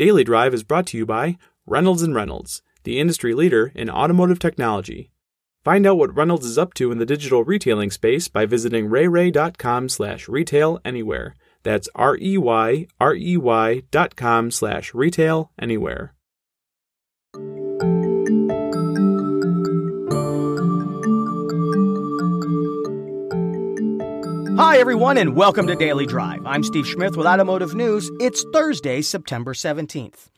Daily Drive is brought to you by Reynolds and Reynolds, the industry leader in automotive technology. Find out what Reynolds is up to in the digital retailing space by visiting reyrey.com slash retail anywhere. That's R-E-Y, R-E-Y dot com slash retail anywhere. Hi, everyone, and welcome to Daily Drive. I'm Steve Smith with Automotive News. It's Thursday, September 17th.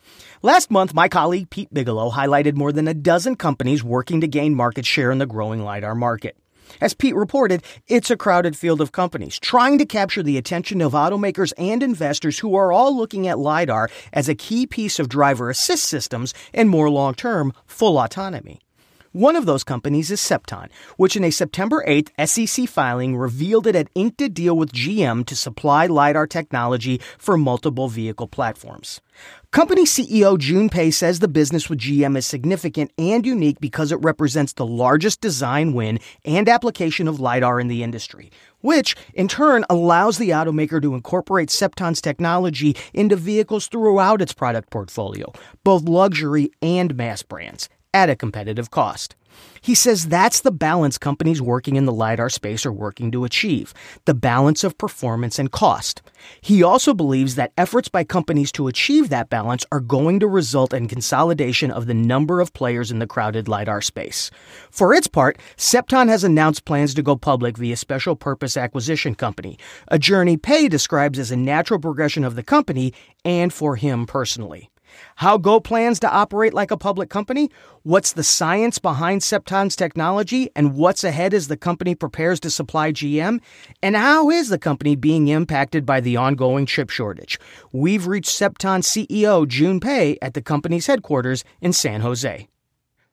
Last month, my colleague Pete Bigelow highlighted more than a dozen companies working to gain market share in the growing LiDAR market. As Pete reported, it's a crowded field of companies trying to capture the attention of automakers and investors who are all looking at LiDAR as a key piece of driver assist systems and more long term, full autonomy. One of those companies is Cepton, which in a September 8th SEC filing revealed it had inked a deal with GM to supply LiDAR technology for multiple vehicle platforms. Company CEO Jun Pei says the business with GM is significant and unique because it represents the largest design win and application of LiDAR in the industry, which in turn allows the automaker to incorporate Cepton's technology into vehicles throughout its product portfolio, both luxury and mass brands at a competitive cost. He says that's the balance companies working in the LiDAR space are working to achieve the balance of performance and cost. He also believes that efforts by companies to achieve that balance are going to result in consolidation of the number of players in the crowded LiDAR space. For its part, Cepton has announced plans to go public via special purpose acquisition company, a journey Pei describes as a natural progression of the company and for him personally. How Go plans to operate like a public company, what's the science behind Cepton's technology, and what's ahead as the company prepares to supply GM, and how is the company being impacted by the ongoing chip shortage. We've reached Cepton CEO Jun Pei at the company's headquarters in San Jose.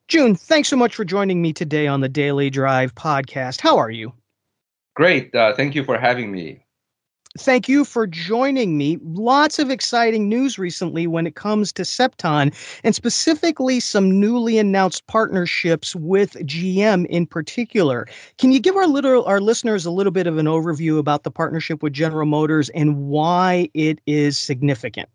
June, thanks so much for joining me today on the Daily Drive podcast. How are you? Great. Uh, thank you for having me thank you for joining me. Lots of exciting news recently when it comes to Cepton, and specifically some newly announced partnerships with GM in particular. Can you give our little our listeners a little bit of an overview about the partnership with General Motors and why it is significant?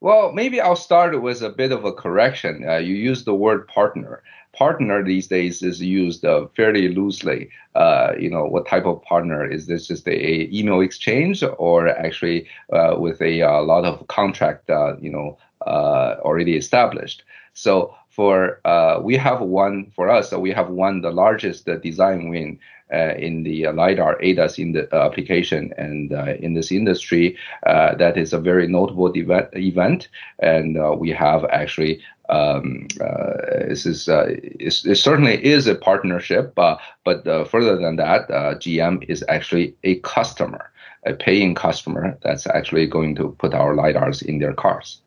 Well, maybe I'll start with a bit of a correction. Uh, you used the word partner partner these days is used uh, fairly loosely. Uh, you know, what type of partner is this? Just a, email exchange, or actually uh, with a, a, uh, lot of contract, uh, you know, uh, already established. So for we have one for us. So we have won the largest design win in the uh, LiDAR ADAS in the uh, application and in this industry. that is a very notable event, and we have actually um, uh, this is uh, it certainly is a partnership, uh, but further than that, GM is actually a customer, a paying customer that's actually going to put our lidars in their cars.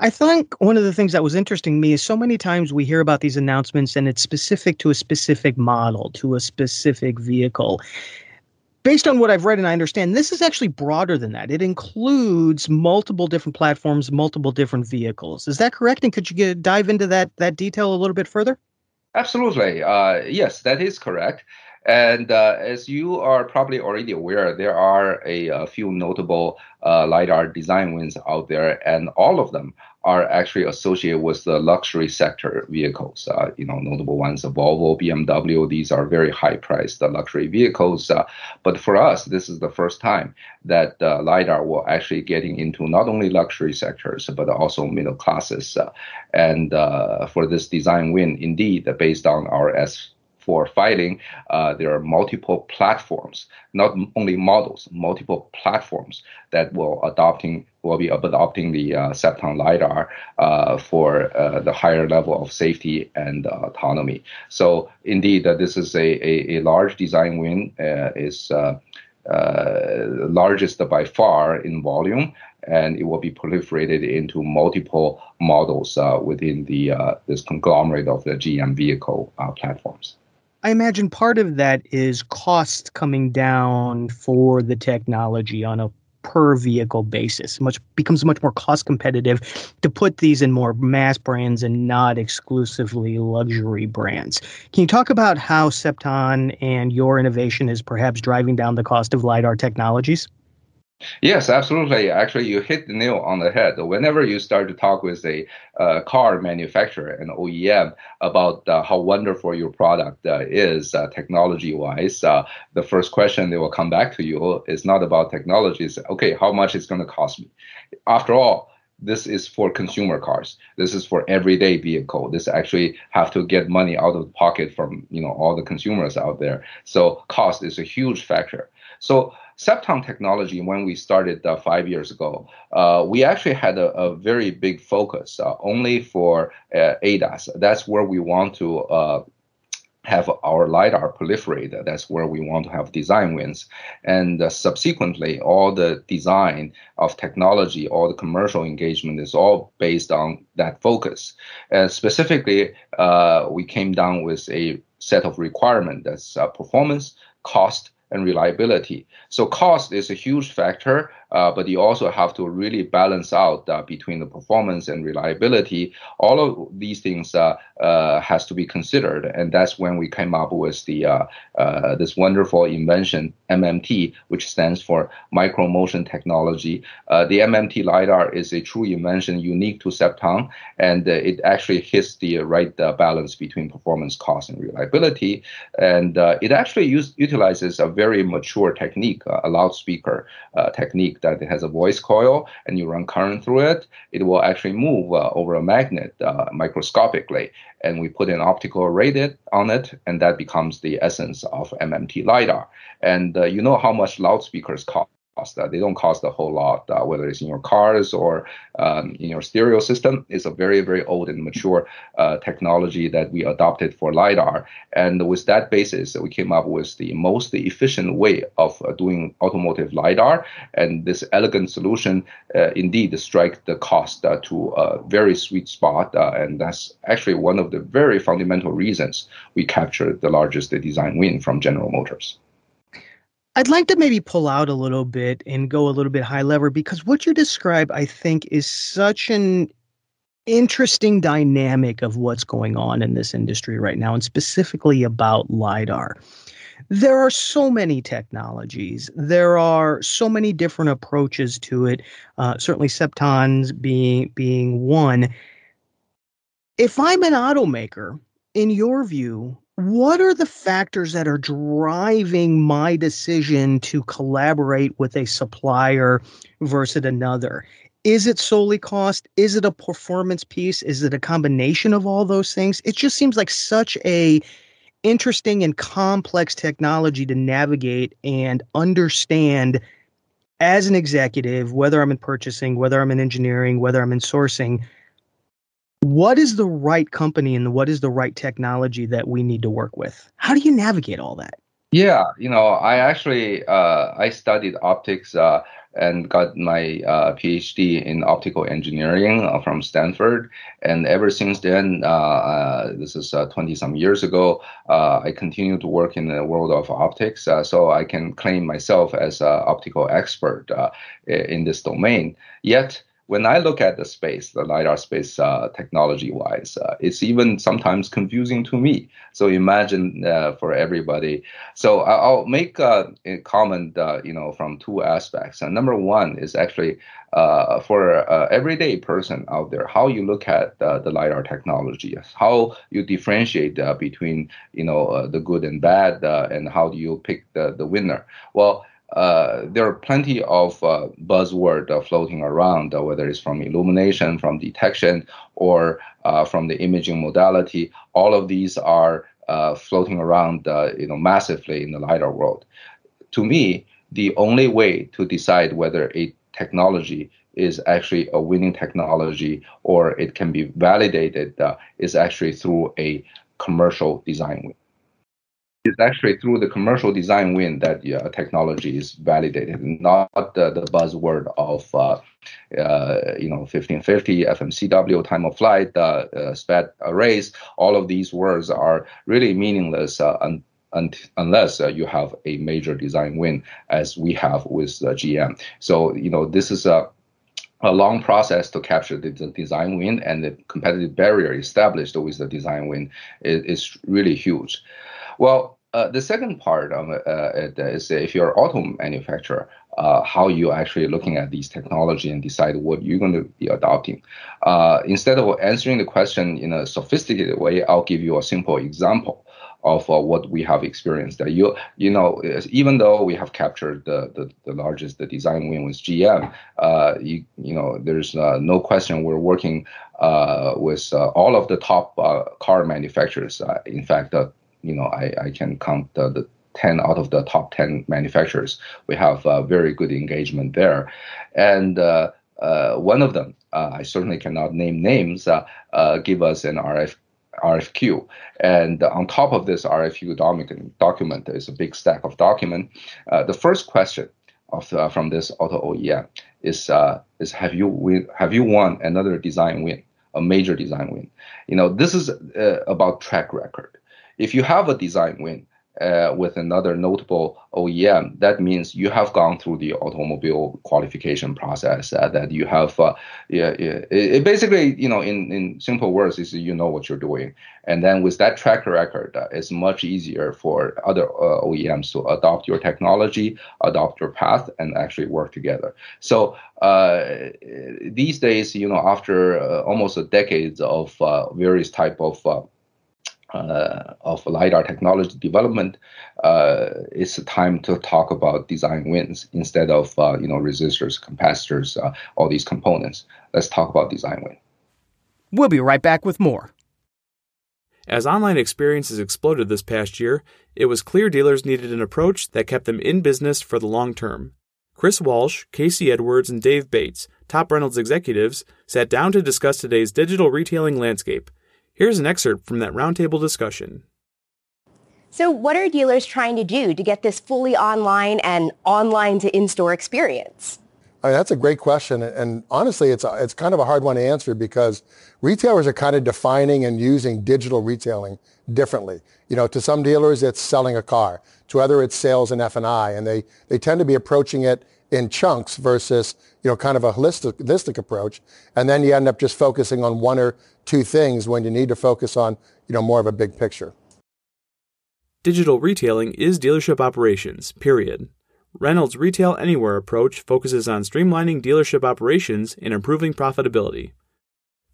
I think one of the things that was interesting to me is so many times we hear about these announcements and it's specific to a specific model, to a specific vehicle. Based on what I've read and I understand, this is actually broader than that. It includes multiple different platforms, multiple different vehicles. Is that correct? And could you get, dive into that that detail a little bit further? Absolutely. Uh, yes, that is correct. And uh, as you are probably already aware, there are a, a few notable uh, LiDAR design wins out there, and all of them are actually associated with the luxury sector vehicles. Uh, you know, notable ones, Volvo, BMW, these are very high priced luxury vehicles. Uh, but for us, this is the first time that uh, LiDAR will actually getting into not only luxury sectors, but also middle classes. Uh, and for this design win, indeed, based on our S for fighting, uh, there are multiple platforms, not only models, multiple platforms that will adopting will be adopting the uh, Cepton lidar uh, for uh, the higher level of safety and autonomy. So indeed, uh, this is a, a, a, large design win. Uh, is uh, largest by far in volume, and it will be proliferated into multiple models within the this conglomerate of the GM vehicle platforms. I imagine part of that is cost coming down for the technology on a per vehicle basis. Much becomes much more cost competitive to put these in more mass brands and not exclusively luxury brands. Can you talk about how Cepton and your innovation is perhaps driving down the cost of lidar technologies? Yes, absolutely. Actually, you hit the nail on the head. Whenever you start to talk with a uh, car manufacturer and OEM about uh, how wonderful your product uh, is uh, technology-wise, uh, the first question they will come back to you is not about technology. It's okay, how much it's going to cost me? After all, this is for consumer cars. This is for everyday vehicle. This actually have to get money out of the pocket from you know all the consumers out there. So cost is a huge factor. So Cepton technology, when we started uh, five years ago, uh, we actually had a, a very big focus uh, only for uh, ADAS. That's where we want to uh, have our lidar proliferate. That's where we want to have design wins. And uh, subsequently, all the design of technology, all the commercial engagement is all based on that focus. And specifically, uh, we came down with a set of requirements that's uh, performance, cost, and reliability. So cost is a huge factor, uh, but you also have to really balance out uh, between the performance and reliability. All of these things uh, uh has to be considered, and that's when we came up with the uh, uh, this wonderful invention MMT, which stands for Micro Motion Technology. the MMT lidar is a true invention unique to Cepton, and it actually hits the right balance between performance, cost, and reliability. And it actually use, utilizes a very mature technique, a loudspeaker technique that it has a voice coil and you run current through it, it will actually move uh, over a magnet uh, microscopically. And we put an optical array on it, and that becomes the essence of MMT LiDAR. And uh, you know how much loudspeakers cost cost. They don't cost a whole lot, uh, whether it's in your cars or um, in your stereo system. It's a very, very old and mature uh, technology that we adopted for LiDAR. And with that basis, we came up with the most efficient way of uh, doing automotive LiDAR. And this elegant solution indeed strike the cost to a very sweet spot. and that's actually one of the very fundamental reasons we captured the largest design win from General Motors. I'd like to maybe pull out a little bit and go a little bit high level because what you describe, I think, is such an interesting dynamic of what's going on in this industry right now, and specifically about LIDAR. There are so many technologies. There are so many different approaches to it. Uh, certainly, Ceptons being being one. If I'm an automaker, in your view, what are the factors that are driving my decision to collaborate with a supplier versus another? Is it solely cost? Is it a performance piece? Is it a combination of all those things? It just seems like such a interesting and complex technology to navigate and understand as an executive, whether I'm in purchasing, whether I'm in engineering, whether I'm in sourcing, what is the right company and what is the right technology that we need to work with? How do you navigate all that? Yeah, you know, I actually uh, I studied optics uh, and got my uh, PhD in optical engineering uh, from Stanford, and ever since then, uh, uh, this is 20 some years ago, I continue to work in the world of optics, so I can claim myself as an optical expert in this domain. Yet when I look at the space, the LiDAR space uh, technology wise, uh, it's even sometimes confusing to me. So imagine uh, for everybody. So I'll make uh, a comment, uh, you know, from two aspects. And number one is actually uh, for everyday person out there, how you look at the LiDAR technology, how you differentiate between, you know, the good and bad, and how do you pick the, the winner. Well, uh, there are plenty of uh, buzzword uh, floating around, uh, whether it's from illumination, from detection, or uh, from the imaging modality. All of these are floating around, you know, massively in the lidar world. To me, the only way to decide whether a technology is actually a winning technology or it can be validated is actually through a commercial design win it's actually through the commercial design win that technology is validated, not the, the buzzword of uh, uh, you know 1550 FMCW time of flight, uh, uh, SPAD arrays. All of these words are really meaningless uh, un- un- unless you have a major design win, as we have with GM. So you know this is a a long process to capture the, the, design win and the competitive barrier established with the design win is, is really huge. Well, uh, the second part of uh, it is if you're an auto manufacturer, uh, how you're actually looking at these technology and decide what you're going to be adopting. Uh, instead of answering the question in a sophisticated way, I'll give you a simple example of uh, what we have experienced. That you you know, even though we have captured the the, the largest the design win with GM, uh, you you know, there's no question we're working with all of the top car manufacturers. in fact, you know, I, I can count the, the 10 out of the top 10 manufacturers. We have very good engagement there, and. one of them, I certainly cannot name names, give us an RF, RFQ. And on top of this RFQ document, document is a big stack of document. Uh, the first question of uh, from this auto OEM is uh, is have you win, have you won another design win, a major design win? You know this is uh, about track record. If you have a design win, uh, with another notable OEM, that means you have gone through the automobile qualification process. Uh, that you have, uh, yeah, yeah it, it, basically, you know, in, in simple words, is you know what you're doing, and then with that track record, uh, it's much easier for other uh, OEMs to adopt your technology, adopt your path, and actually work together. So uh, these days, you know, after almost a decade of various type of uh, of lidar technology development, uh, it's time to talk about design wins instead of uh, you know resistors, capacitors, uh, all these components. Let's talk about design win. We'll be right back with more. As online experiences exploded this past year, it was clear dealers needed an approach that kept them in business for the long term. Chris Walsh, Casey Edwards, and Dave Bates, top Reynolds executives, sat down to discuss today's digital retailing landscape Here's an excerpt from that roundtable discussion. So, what are dealers trying to do to get this fully online and online to in store experience? I mean, that's a great question. And honestly, it's, a, it's kind of a hard one to answer because retailers are kind of defining and using digital retailing differently. You know, to some dealers, it's selling a car. To other, it's sales and F&I. And they, they tend to be approaching it in chunks versus, you know, kind of a holistic, holistic approach. And then you end up just focusing on one or two things when you need to focus on, you know, more of a big picture. Digital retailing is dealership operations, period. Reynolds' Retail Anywhere approach focuses on streamlining dealership operations and improving profitability.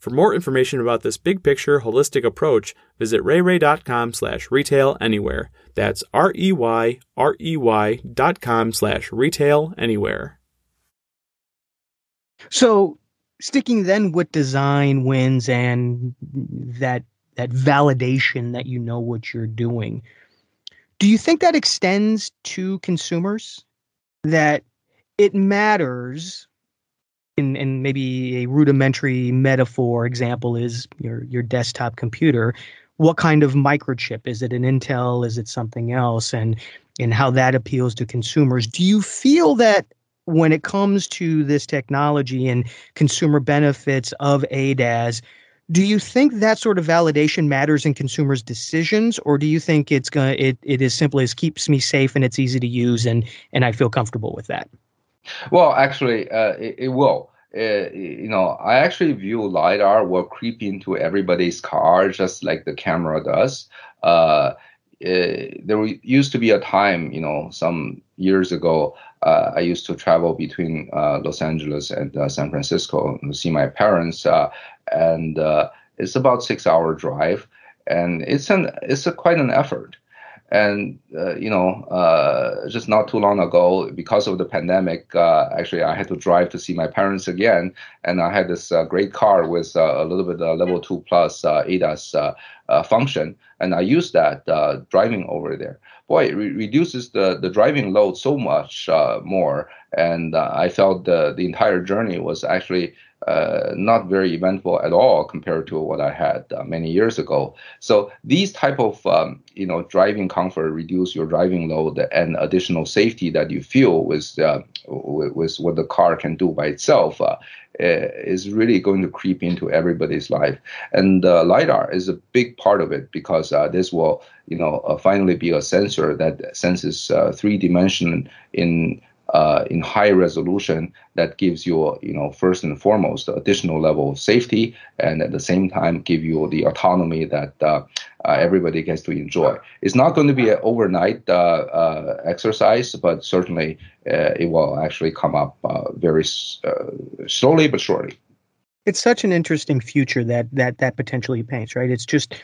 For more information about this big picture holistic approach, visit reyrey.com slash retail anywhere. That's R-E-Y-R-E-Y dot com slash retail anywhere. So sticking then with design wins and that that validation that you know what you're doing, do you think that extends to consumers? That it matters and, and maybe a rudimentary metaphor example is your your desktop computer. What kind of microchip? Is it an intel? Is it something else? And and how that appeals to consumers. Do you feel that when it comes to this technology and consumer benefits of ADAS, do you think that sort of validation matters in consumers' decisions, or do you think it's going it it is simply as keeps me safe and it's easy to use and and I feel comfortable with that? Well, actually, uh, it, it, will. Uh, you know, I actually view lidar will creep into everybody's car just like the camera does. Uh, uh, there used to be a time, you know, some years ago, uh, I used to travel between uh, Los Angeles and San Francisco to see my parents, and it's about six hour drive, and it's an it's a, quite an effort. And uh, you know, uh, just not too long ago, because of the pandemic, uh, actually I had to drive to see my parents again, and I had this great car with a little bit of level two plus ADAS function. And I use that uh, driving over there. Boy, it re- reduces the, the driving load so much uh, more, and uh, I felt the the entire journey was actually uh, not very eventful at all compared to what I had uh, many years ago. So these type of um, you know driving comfort reduce your driving load and additional safety that you feel with uh, with, with, what the car can do by itself uh, is really going to creep into everybody's life. And uh, lidar is a big part of it because uh, this will you know finally be a sensor that senses three dimension in uh, in high resolution that gives you, you know, first and foremost, additional level of safety, and at the same time give you the autonomy that uh, uh, everybody gets to enjoy. It's not going to be an overnight uh, uh, exercise, but certainly uh, it will actually come up very slowly but surely. It's such an interesting future that that that potentially paints, right? It's just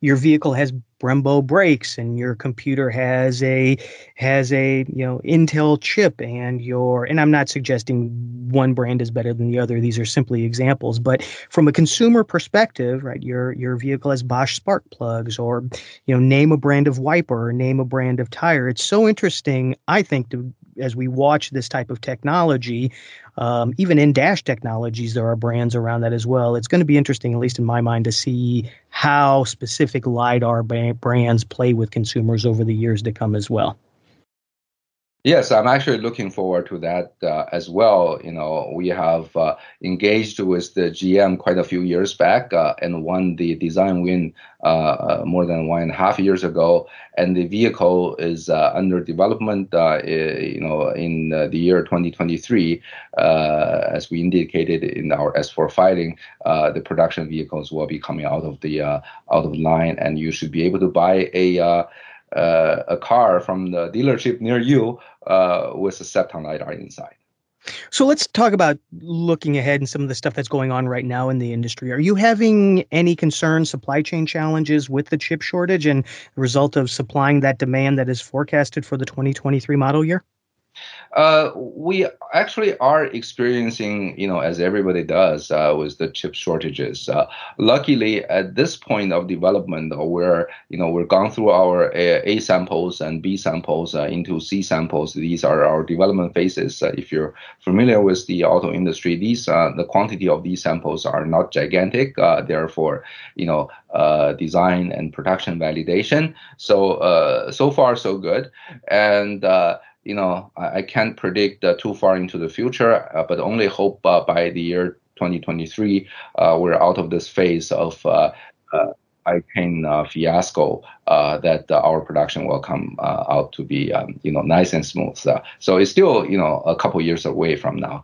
your vehicle has Brembo brakes and your computer has a has a you know Intel chip and your and I'm not suggesting one brand is better than the other. These are simply examples. But from a consumer perspective right your your vehicle has Bosch spark plugs or you know name a brand of wiper or name a brand of tire. It's so interesting I think to as we watch this type of technology um, even in dash technologies, there are brands around that as well. It's going to be interesting, at least in my mind, to see how specific LiDAR brands play with consumers over the years to come as well. Yes, I'm actually looking forward to that uh, as well. You know, we have uh, engaged with the GM quite a few years back uh, and won the design win uh, uh, more than one and a half years ago. And the vehicle is uh, under development. you know, in the year 2023, as we indicated in our S4 filing, the production vehicles will be coming out of the out of line, and you should be able to buy a uh, a car from the dealership near you uh, with a Cepton LiDAR inside. So let's talk about looking ahead and some of the stuff that's going on right now in the industry. Are you having any concerns, supply chain challenges with the chip shortage and the result of supplying that demand that is forecasted for the 2023 model year? Uh, we actually are experiencing, you know, as everybody does uh, with the chip shortages. Uh, luckily, at this point of development, uh, where you know we're gone through our A, A samples and B samples uh, into C samples. These are our development phases. Uh, if you're familiar with the auto industry, these the quantity of these samples are not gigantic. therefore, you know, design and production validation. So so far so good, and you know, I, I can't predict uh, too far into the future, uh, but only hope uh, by the year 2023 uh, we're out of this phase of uh, uh, chain uh, fiasco that our production will come out to be, um, you know, nice and smooth. so it's still, you know, a couple years away from now.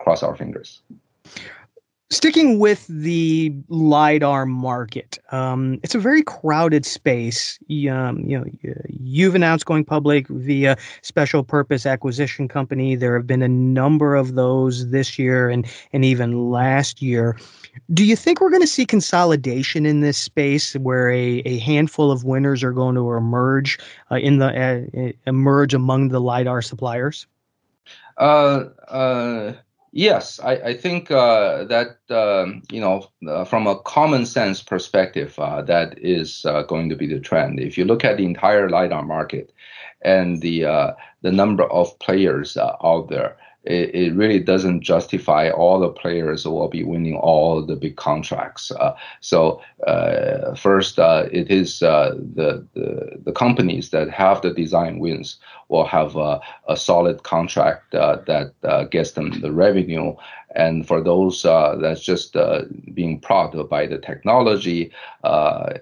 cross our fingers. Sticking with the lidar market, um, it's a very crowded space. Um, you know, you've announced going public via special purpose acquisition company. There have been a number of those this year and and even last year. Do you think we're going to see consolidation in this space, where a, a handful of winners are going to emerge uh, in the uh, emerge among the lidar suppliers? Uh, uh Yes, I, I think uh, that um, you know uh, from a common sense perspective, uh, that is uh, going to be the trend. If you look at the entire lidar market and the uh, the number of players uh, out there, it, it, really doesn't justify all the players will be winning all the big contracts. so first, it is the, the the companies that have the design wins will have a, a solid contract uh, that uh, gets them the revenue. And for those uh, that's just uh, being proud by the technology, uh,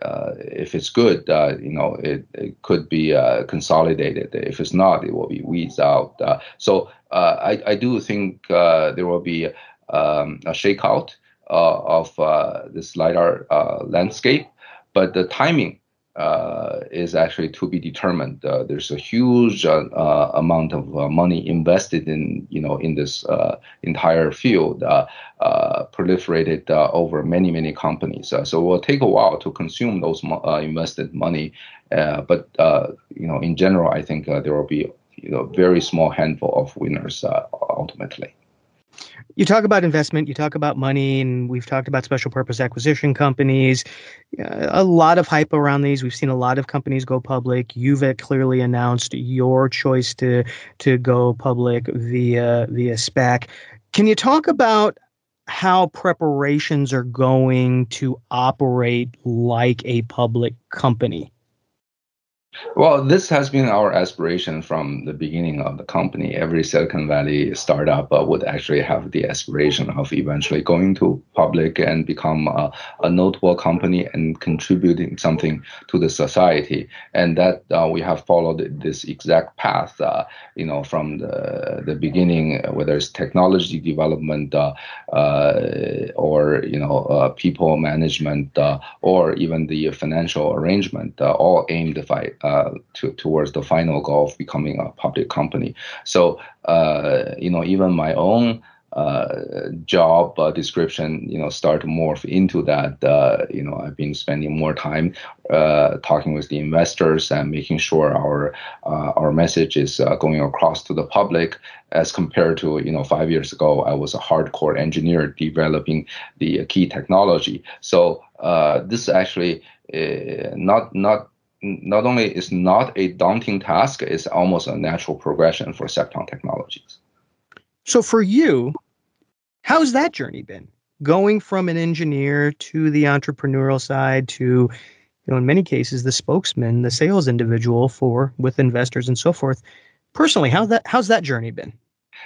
uh, if it's good, you know, it, it could be consolidated. If it's not, it will be weeds out. so I, I do think there will be um, a shakeout of this LiDAR landscape, but the timing uh, is actually to be determined. Uh, there's a huge uh, uh amount of uh, money invested in you know in this uh, entire field, proliferated over many many companies. so it will take a while to consume those invested money, but you know in general, I think there will be you know very small handful of winners ultimately you talk about investment, you talk about money, and we've talked about special purpose acquisition companies. Uh, a lot of hype around these. We've seen a lot of companies go public. You've clearly announced your choice to to go public via via SPAC. Can you talk about how preparations are going to operate like a public company? Well, this has been our aspiration from the beginning of the company. Every Silicon Valley startup uh, would actually have the aspiration of eventually going to public and become a, a notable company and contributing something to the society. And that uh, we have followed this exact path, uh, you know, from the, the beginning, whether it's technology development uh, uh or, you know, uh, people management or even the financial arrangement, all aimed at uh, to, towards the final goal of becoming a public company. So, uh, you know, even my own uh, job uh, description, you know, start to morph into that. Uh, you know, I've been spending more time uh, talking with the investors and making sure our uh, our message is going across to the public. As compared to you know five years ago, I was a hardcore engineer developing the key technology. So this actually not not not only is not a daunting task, it's almost a natural progression for Cepton Technologies. So for you, how's that journey been? Going from an engineer to the entrepreneurial side to, you know, in many cases, the spokesman, the sales individual for with investors and so forth. Personally, how that how's that journey been?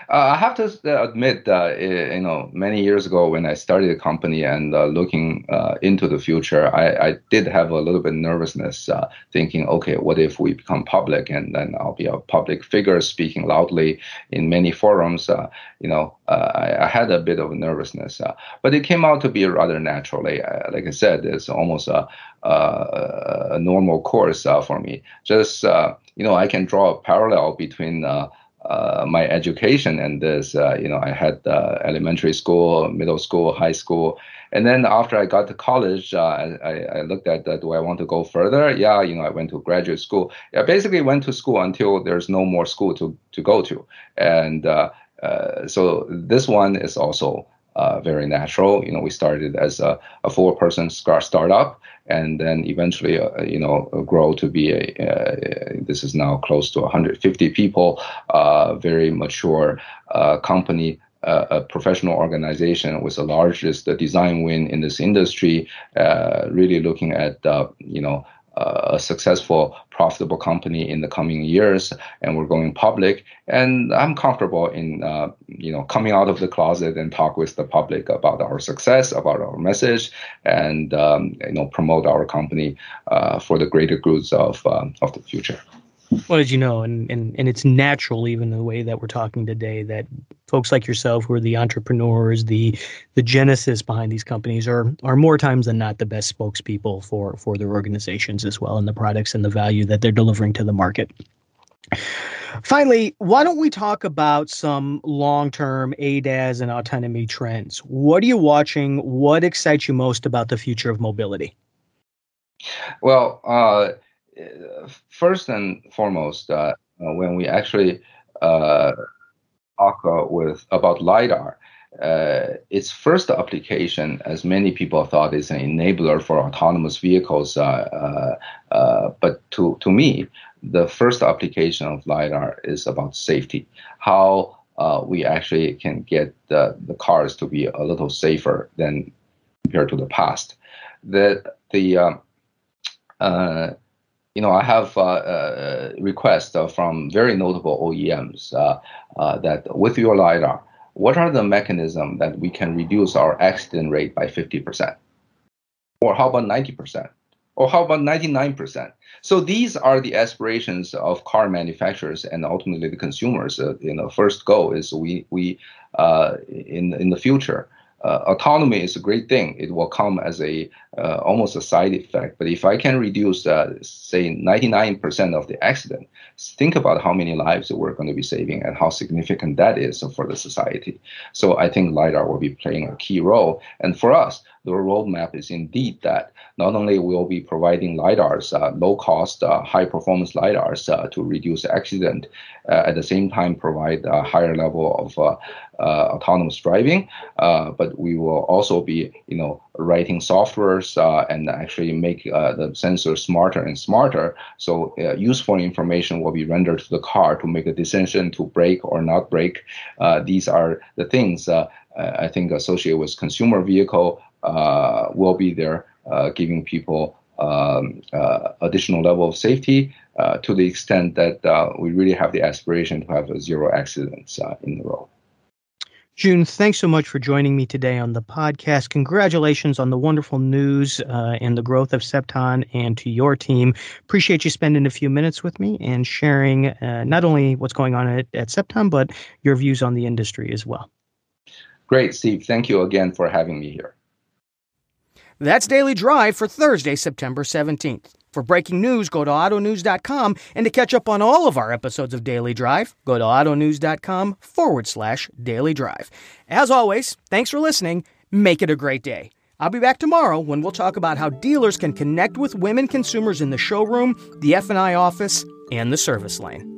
Uh, I have to uh, admit that you know many years ago when I started the company and uh, looking uh, into the future, I, I, did have a little bit nervousness, uh, thinking, okay, what if we become public and then I'll be a public figure speaking loudly in many forums? Uh, you know, I, I, had a bit of nervousness, but it came out to be rather naturally. like I said, it's almost a, a normal course for me. Just you know, I can draw a parallel between uh, my education and this uh, you know i had uh, elementary school middle school high school. And then after i got to college uh, I, I, looked at do i want to go further? Yeah you know i went to graduate school. I basically went to school until there's no more school to, to go to. And uh, uh, so this one is also uh, very natural. You know, we started as a, a four-person startup, and then eventually, uh, you know, grow to be a. Uh, this is now close to 150 people, uh, very mature uh, company. Uh, a professional organization with the largest design win in this industry, really looking at you know a successful, profitable company in the coming years, and we're going public. And I'm comfortable in, uh, you know, coming out of the closet and talk with the public about our success, about our message, and um, you know, promote our company uh, for the greater goods of um, of the future. Well, as you know, and, and, and it's natural, even the way that we're talking today, that folks like yourself, who are the entrepreneurs, the the genesis behind these companies, are are more times than not the best spokespeople for for their organizations as well, and the products and the value that they're delivering to the market. Finally, why don't we talk about some long-term ADAS and autonomy trends? What are you watching? What excites you most about the future of mobility? Well, uh, first and foremost, uh, uh, when we actually uh, talk uh, with about lidar, uh, its first application, as many people thought, is an enabler for autonomous vehicles. Uh, but to to me, the first application of lidar is about safety. How we actually can get the, the cars to be a little safer than compared to the past. The the um, you know, I have uh, uh, requests from very notable OEMs uh, uh, that with your LiDAR, what are the mechanisms that we can reduce our accident rate by 50%? Or how about 90%? Or how about 99%? So these are the aspirations of car manufacturers and ultimately the consumers. Uh, you know, first goal is we we in in the future uh, autonomy is a great thing. It will come as a uh, almost a side effect. But if I can reduce, uh, say, 99% of the accident, think about how many lives we're going to be saving and how significant that is for the society. So I think lidar will be playing a key role. And for us, the roadmap is indeed that not only we will be providing lidars, uh, low cost, uh, high performance lidars uh, to reduce accident, uh, at the same time provide a higher level of uh, uh, autonomous driving, but we will also be, you know, writing softwares and actually make the sensor smarter and smarter. So useful information will be rendered to the car to make a decision to brake or not brake. these are the things I think associated with consumer vehicle uh, will be there, uh, giving people um, uh, additional level of safety uh, to the extent that uh, we really have the aspiration to have zero accidents uh, in the road. June, thanks so much for joining me today on the podcast. Congratulations on the wonderful news uh, and the growth of Cepton and to your team. Appreciate you spending a few minutes with me and sharing uh, not only what's going on at, at Cepton, but your views on the industry as well. Great, Steve. Thank you again for having me here. That's Daily Drive for Thursday, September 17th. For breaking news, go to autonews.com. And to catch up on all of our episodes of Daily Drive, go to autonews.com forward slash daily drive. As always, thanks for listening. Make it a great day. I'll be back tomorrow when we'll talk about how dealers can connect with women consumers in the showroom, the F&I office, and the service lane.